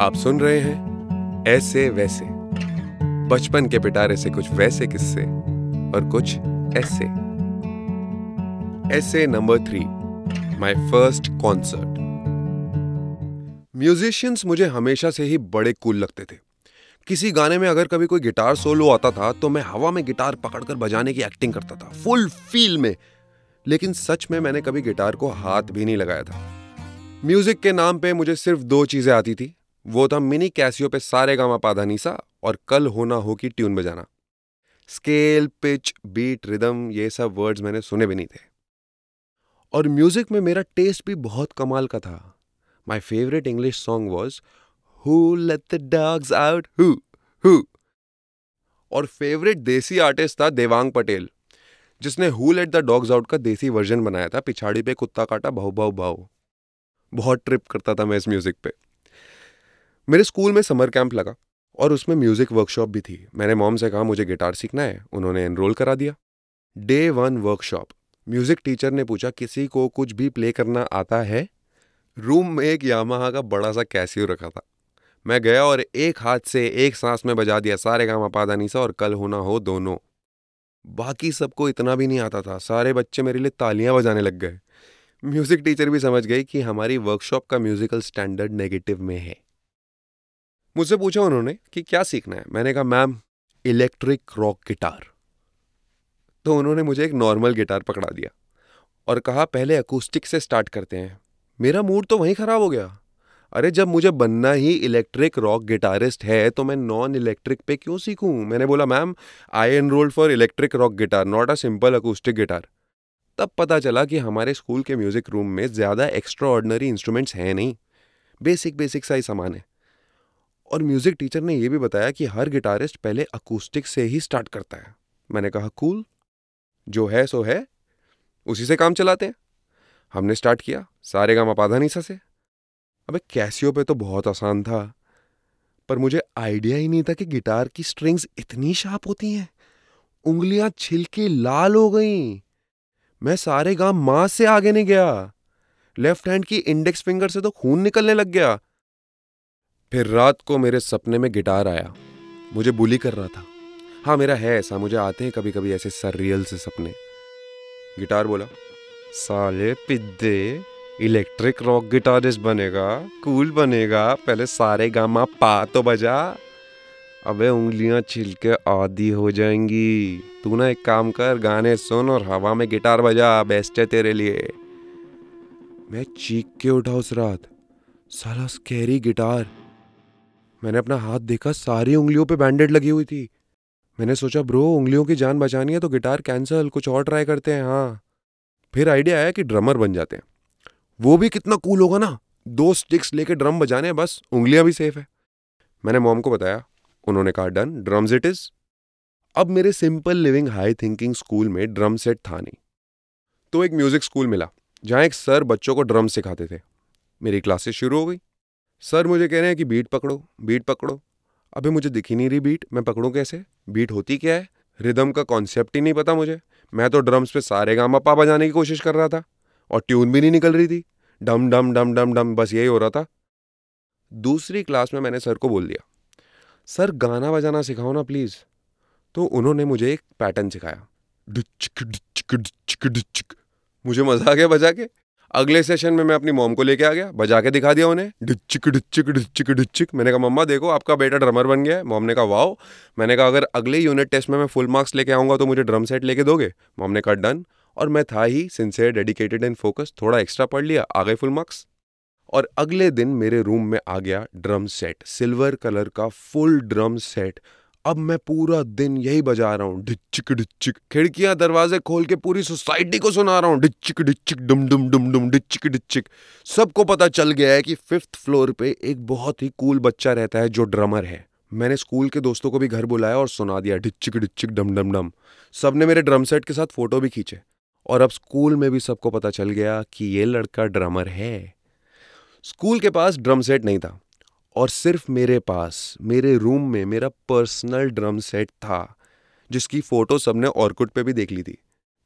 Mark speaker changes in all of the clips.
Speaker 1: आप सुन रहे हैं ऐसे वैसे। बचपन के पिटारे से कुछ वैसे किस्से और कुछ ऐसे। ऐसे number three my first concert musicians मुझे हमेशा से ही बड़े कूल लगते थे। किसी गाने में अगर कभी कोई गिटार सोलो आता था तो मैं हवा में गिटार पकड़कर बजाने की एक्टिंग करता था फुल फील में। लेकिन सच में मैंने कभी गिटार को हाथ भी नहीं लगाया था। म्यूज़िक के नाम पे मुझे सिर्फ़ दो चीज़ें आती थी वो था मिनी कैसियो पे सारे गामा पाधा नीसा और कल होना हो की ट्यून बजाना। स्केल, पिच, बीट, रिदम, ये सब वर्ड्स मैंने सुने भी नहीं थे। और म्यूज़िक में मेरा टेस्ट भी बहुत कमाल का था। My favourite English song was who let the dogs out who who और फेवरेट देसी आर्टिस्ट था देवांग पटेल, जिसने who let the dogs out का देसी वर्जन बनाया था, पिछाड़ी पे कुत्ता काटा भाव भाव भाव बहुत ट्रिप करता था मैं इस म्यूज़िक पे। मेरे स्कूल में समर कैंप लगा और उसमें म्यूज़िक वर्कशॉप भी थी। मैंने मॉम से कहा, मुझे गिटार सीखना है। उन्होंने एनरोल करा दिया। Day one workshop music teacher ने पूछा, किसी को कुछ भी प्ले करना आता है? रूम में एक यामाहा का बड़ा सा कैसियो रखा था। मैं गया और एक हाथ से एक सांस में बजा दिया, सारे गामा पादा सा और कल होना हो दोनों। बाकी सबको इतना भी नहीं आता था। सारे बच्चे मेरे लिए तालियाँ बजाने लग गए। म्यूज़िक टीचर भी समझ गई कि हमारी वर्कशॉप का म्यूजिकल स्टैंडर्ड नेगेटिव में है। मुझसे पूछा उन्होंने कि क्या सीखना है। मैंने कहा, मैम इलेक्ट्रिक रॉक गिटार तो उन्होंने मुझे एक नॉर्मल गिटार पकड़ा दिया और कहा, पहले अकूस्टिक से स्टार्ट करते हैं। मेरा मूड तो वहीं खराब हो गया। अरे, जब मुझे बनना ही इलेक्ट्रिक रॉक गिटारिस्ट है तो मैं नॉन इलेक्ट्रिक पे क्यों सीखूं? मैंने बोला, ma'am I enrolled for electric rock guitar not a simple acoustic guitar तब पता चला कि हमारे स्कूल के म्यूज़िक रूम में ज़्यादा एक्स्ट्रा ऑर्डनरी इंस्ट्रूमेंट्स हैं नहीं। बेसिक बेसिक सा ही सामान है। और म्यूज़िक टीचर ने यह भी बताया कि हर गिटारिस्ट पहले अकूस्टिक से ही स्टार्ट करता है। मैंने कहा कूल जो है, सो है, उसी से काम चलाते हैं। हमने स्टार्ट किया, सारे गामा पाधा नहीं से। अबे कैसियो पे तो बहुत आसान था, पर मुझे आइडिया ही नहीं था कि गिटार की स्ट्रिंग्स इतनी शार्प होती हैं। उंगलियाँ छिलके लाल हो गईं। मैं सारे गाँव माँ से आगे नहीं गया। लेफ़्ट हैंड की इंडेक्स फिंगर से तो खून निकलने लग गया। फिर रात को मेरे सपने में गिटार आया। मुझे बुली कर रहा था। हाँ मेरा है ऐसा, मुझे आते हैं कभी कभी ऐसे सररियल से सपने। गिटार बोला, साले पिद्दे इलेक्ट्रिक रॉक गिटारिस्ट बनेगा कूल बनेगा, पहले सारे गामा पा तो बजा। अबे उंगलियाँ छिलके आदि हो जाएँगी। तू ना एक काम कर, गाने सुन और हवा में गिटार बजा बेस्ट है तेरे लिए। मैं चीख के उठा उस रात। साला स्कैरी गिटार मैंने अपना हाथ देखा, सारी उंगलियों पे बैंडेड लगी हुई थी। मैंने सोचा, ब्रो, उंगलियों की जान बचानी है तो गिटार कैंसल कुछ और ट्राई करते हैं। हाँ। फिर आइडिया आया कि ड्रमर बन जाते हैं। वो भी कितना कूल होगा ना। दो स्टिक्स लेके ड्रम बजाने हैं, बस, उंगलियाँ भी सेफ़ है। मैंने मॉम को बताया। उन्होंने कहा डन ड्रम्स इट इज़ अब मेरे simple living high thinking school में ड्रम सेट था नहीं। तो एक म्यूज़िक स्कूल मिला, जहाँ एक सर बच्चों को ड्रम सिखाते थे। मेरी क्लासेस शुरू हो गई। सर मुझे कह रहे हैं कि बीट पकड़ो बीट पकड़ो। अभी मुझे दिख नहीं रही बीट, मैं पकड़ूं कैसे? बीट होती क्या है? रिदम का कॉन्सेप्ट ही नहीं पता मुझे। मैं तो ड्रम्स पे सारे गामा पा बजाने की कोशिश कर रहा था और ट्यून भी नहीं निकल रही थी। डम डम डम डम डम, बस यही हो रहा था। दूसरी क्लास में मैंने सर को बोल दिया, सर, गाना बजाना सिखाओ ना प्लीज़। तो उन्होंने मुझे एक पैटर्न सिखाया। मुझे मज़ा आ गया बजा के। अगले सेशन में मैं अपनी मॉम को लेके आ गया, बजा के दिखा दिया उन्हें। डिचिक डिचिक डिचिक डिचिक मैंने कहा, मम्मा, देखो, आपका बेटा ड्रमर बन गया है। मॉम ने कहा, वाओ। मैंने कहा, अगर अगले यूनिट टेस्ट में मैं फुल मार्क्स लेके आऊँगा तो मुझे ड्रम सेट लेके दोगे? मॉम ने कहा, डन। और मैं था ही सिंसियर डेडिकेटेड एंड फोकस थोड़ा एक्स्ट्रा पढ़ लिया, आ गए फुल मार्क्स और अगले दिन मेरे रूम में आ गया ड्रम सेट सिल्वर कलर का फुल ड्रम सेट अब मैं पूरा दिन यही बजा रहा हूँ डिचिक डिचिक खिड़कियाँ, दरवाजे खोल के पूरी सोसाइटी को सुना रहा हूँ डिचिक डिचिक डुम डुम डुम डुम डिचिक डिचिक सबको पता चल गया है कि फिफ्थ फ्लोर पे एक बहुत ही कूल बच्चा रहता है जो ड्रमर है। मैंने स्कूल के दोस्तों को भी घर बुलाया और सुना दिया डिचिक डिचिक डम डम डम। सबने मेरे ड्रम सेट के साथ फ़ोटो भी खींचे। और अब स्कूल में भी सबको पता चल गया कि ये लड़का ड्रमर है। स्कूल के पास ड्रम सेट नहीं था। और सिर्फ़ मेरे पास, मेरे रूम में मेरा पर्सनल ड्रम सेट था, जिसकी फ़ोटो सबने ऑर्कुड पे भी देख ली थी।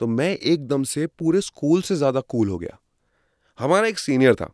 Speaker 1: तो मैं एकदम से पूरे स्कूल से ज़्यादा कूल हो गया। हमारा एक सीनियर था,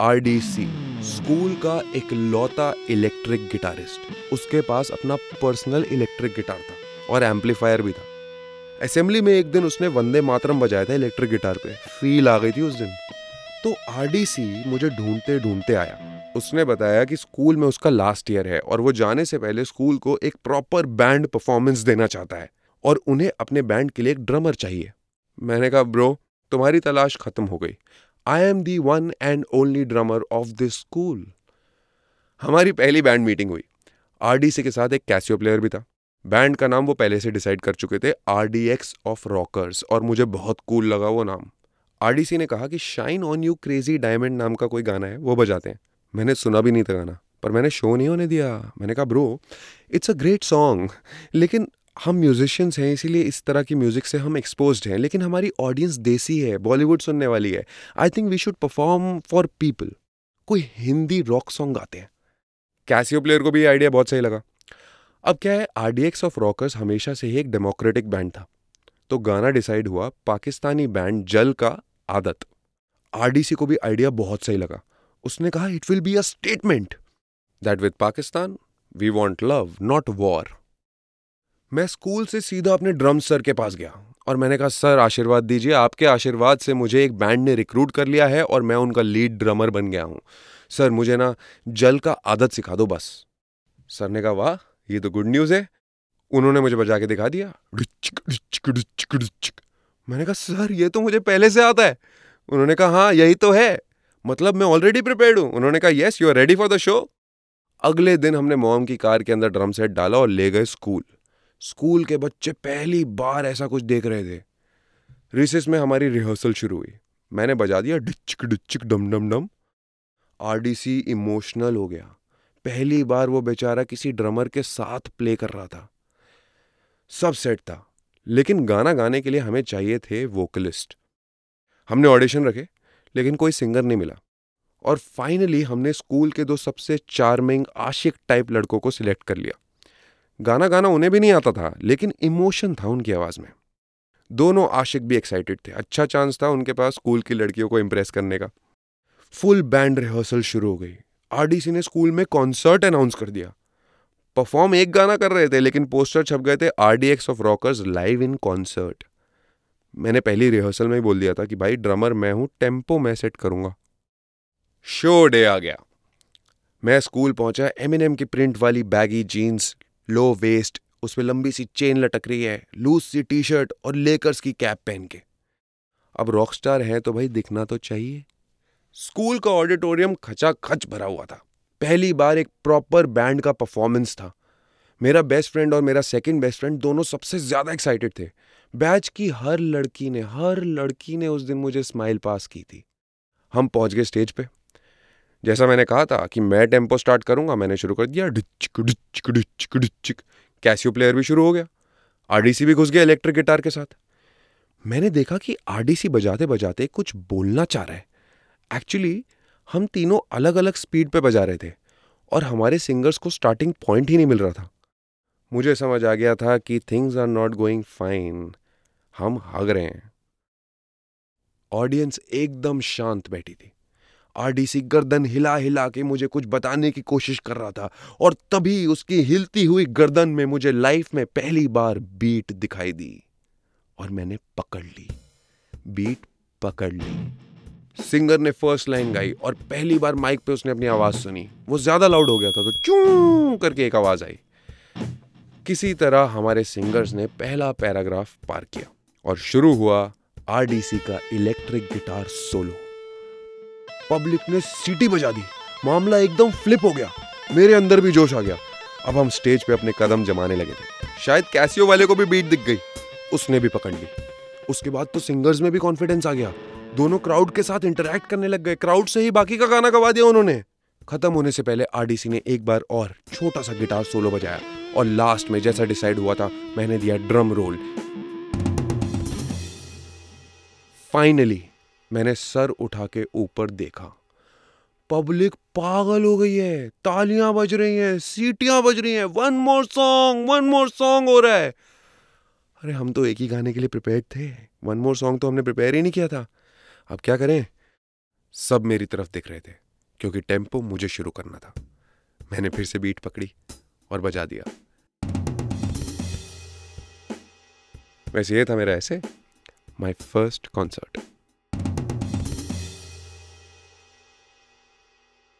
Speaker 1: आर डी सी, स्कूल का एक लौता इलेक्ट्रिक गिटारिस्ट। उसके पास अपना पर्सनल इलेक्ट्रिक गिटार था और एम्पलीफायर भी था। असेंबली में एक दिन उसने वंदे मातरम बजाया था इलेक्ट्रिक गिटार पे। फील आ गई थी उस दिन। तो आरडीसी मुझे ढूंढते ढूंढते आया। उसने बताया कि स्कूल में उसका लास्ट ईयर है और वो जाने से पहले स्कूल को एक प्रॉपर बैंड परफॉर्मेंस देना चाहता है और उन्हें अपने बैंड के लिए एक ड्रमर चाहिए। मैंने कहा, ब्रो, तुम्हारी तलाश खत्म हो गई। I am the one and only drummer of this school हमारी पहली बैंड मीटिंग हुई। आरडीसी के साथ एक कैसियो प्लेयर भी था। बैंड का नाम वो पहले से डिसाइड कर चुके थे R D X of rockers और मुझे बहुत कूल लगा वो नाम। आरडीसी ने कहा कि shine on you crazy diamond नाम का कोई गाना है, वो बजाते हैं। मैंने सुना भी नहीं था गाना, पर मैंने शो नहीं होने दिया। मैंने कहा, bro it's a great song लेकिन हम म्यूजिशियंस हैं, इसीलिए इस तरह की म्यूज़िक से हम एक्सपोज हैं। लेकिन हमारी ऑडियंस देसी है बॉलीवुड सुनने वाली है। I think we should perform for people कोई हिंदी रॉक सॉन्ग गाते हैं। कैसियो प्लेयर को भी आइडिया बहुत सही लगा। अब क्या है आरडीएक्स ऑफ़ रॉकर्स हमेशा से ही एक डेमोक्रेटिक बैंड था। तो गाना डिसाइड हुआ, पाकिस्तानी बैंड जल का आदत। आरडीसी को भी आइडिया बहुत सही लगा। उसने कहा it will be a statement that with Pakistan we want love not war मैं स्कूल से सीधा अपने ड्रम सर के पास गया और मैंने कहा, सर, आशीर्वाद दीजिए। आपके आशीर्वाद से मुझे एक बैंड ने रिक्रूट कर लिया है और मैं उनका लीड ड्रमर बन गया हूँ। सर, मुझे ना जल का आदत सिखा दो बस। सर ने कहा, वाह, ये तो गुड न्यूज़ है। उन्होंने मुझे बजा के दिखा दिया। मैंने कहा, सर, ये तो मुझे पहले से आता है। उन्होंने कहा हाँ यही तो है। मतलब मैं ऑलरेडी प्रिपेयर्ड हूँ। उन्होंने कहा yes you are ready for the show अगले दिन हमने मॉम की कार के अंदर ड्रम सेट डाला और ले गए स्कूल। स्कूल के बच्चे पहली बार ऐसा कुछ देख रहे थे। रिसेस में हमारी रिहर्सल शुरू हुई। मैंने बजा दिया डिचिक डिचिक डम डम डम आरडीसी इमोशनल हो गया। पहली बार वो बेचारा किसी ड्रमर के साथ प्ले कर रहा था। सब सेट था, लेकिन गाना गाने के लिए हमें चाहिए थे वोकलिस्ट हमने ऑडिशन रखे। लेकिन कोई सिंगर नहीं मिला। और फाइनली हमने स्कूल के दो सबसे चार्मिंग आशिक टाइप लड़कों को सिलेक्ट कर लिया। गाना गाना उन्हें भी नहीं आता था, लेकिन इमोशन था उनकी आवाज़ में। दोनों आशिक भी एक्साइटेड थे। अच्छा चांस था उनके पास स्कूल की लड़कियों को इंप्रेस करने का। फुल बैंड रिहर्सल शुरू हो गई। आरडीसी ने स्कूल में कॉन्सर्ट अनाउंस कर दिया। परफॉर्म एक गाना कर रहे थे, लेकिन पोस्टर छप गए थे RDX of rockers live in concert मैंने पहली रिहर्सल में ही बोल दिया था कि भाई ड्रमर मैं हूँ, टेंपो मैं सेट करूँगा। शो डे आ गया। मैं स्कूल पहुँचा एम की प्रिंट वाली बैगी जीन्स लो वेस्ट उसमें लंबी सी चेन लटक रही है लूज सी टी शर्ट और लेकर्स की कैप पहन के। अब रॉकस्टार है तो भाई दिखना तो चाहिए। स्कूल का ऑडिटोरियम खचा खच भरा हुआ था। पहली बार एक प्रॉपर बैंड का परफॉर्मेंस था। मेरा बेस्ट फ्रेंड और मेरा सेकंड बेस्ट फ्रेंड दोनों सबसे ज़्यादा एक्साइटेड थे। बैच की हर लड़की ने, हर लड़की ने उस दिन मुझे स्माइल पास की थी। हम पहुँच गए स्टेज पे। जैसा मैंने कहा था कि मैं टेंपो स्टार्ट करूँगा, मैंने शुरू कर दिया डिचक डिचिक डिचिक डिचिक कैसियो प्लेयर भी शुरू हो गया। आरडीसी भी घुस गया इलेक्ट्रिक गिटार के साथ। मैंने देखा कि आरडीसी बजाते बजाते कुछ बोलना चाह रहा है। एक्चुअली हम तीनों अलग अलग स्पीड पे बजा रहे थे और हमारे सिंगर्स को स्टार्टिंग पॉइंट ही नहीं मिल रहा था। मुझे समझ आ गया था कि things are not going fine हम हग रहे हैं। ऑडियंस एकदम शांत बैठी थी। आरडीसी गर्दन हिला हिला के मुझे कुछ बताने की कोशिश कर रहा था और तभी उसकी हिलती हुई गर्दन में मुझे लाइफ में पहली बार बीट दिखाई दी और मैंने पकड़ ली। बीट पकड़ ली। सिंगर ने फ़र्स्ट लाइन गाई और पहली बार माइक पे उसने अपनी आवाज़ सुनी। वो ज़्यादा लाउड हो गया था तो चू करके एक आवाज़ आई। किसी तरह हमारे सिंगर्स ने पहला पैराग्राफ पार किया। और शुरू हुआ आरडीसी का इलेक्ट्रिक गिटार सोलो। पब्लिक ने सीटी बजा दी। मामला एकदम फ्लिप हो गया। मेरे अंदर भी जोश आ गया। अब हम स्टेज पे अपने कदम जमाने लगे थे। शायद कैसियो वाले को भी बीट दिख गई। उसने भी पकड़ ली। उसके बाद तो सिंगर्स में भी कॉन्फिडेंस आ गया। दोनों क्राउड के साथ इंटरेक्ट करने लग गए। क्राउड से ही बाकी का गाना गवा दिया उन्होंने। खत्म होने से पहले आरडीसी ने एक बार और छोटा सा गिटार सोलो बजाया। और लास्ट में जैसा डिसाइड हुआ था, मैंने दिया ड्रम रोल फाइनली मैंने सर उठा के ऊपर देखा। पब्लिक पागल हो गई है। तालियाँ बज रही हैं। सीटियाँ बज रही हैं। One more song one more song हो रहा है। अरे, हम तो एक ही गाने के लिए प्रिपेयर थे। वन मोर सॉन्ग तो हमने प्रिपेयर ही नहीं किया था। अब क्या करें? सब मेरी तरफ़ दिख रहे थे, क्योंकि टेंपो मुझे शुरू करना था। मैंने फिर से बीट पकड़ी और बजा दिया। वैसे ये था मेरा ऐसे माई फ़र्स्ट कॉन्सर्ट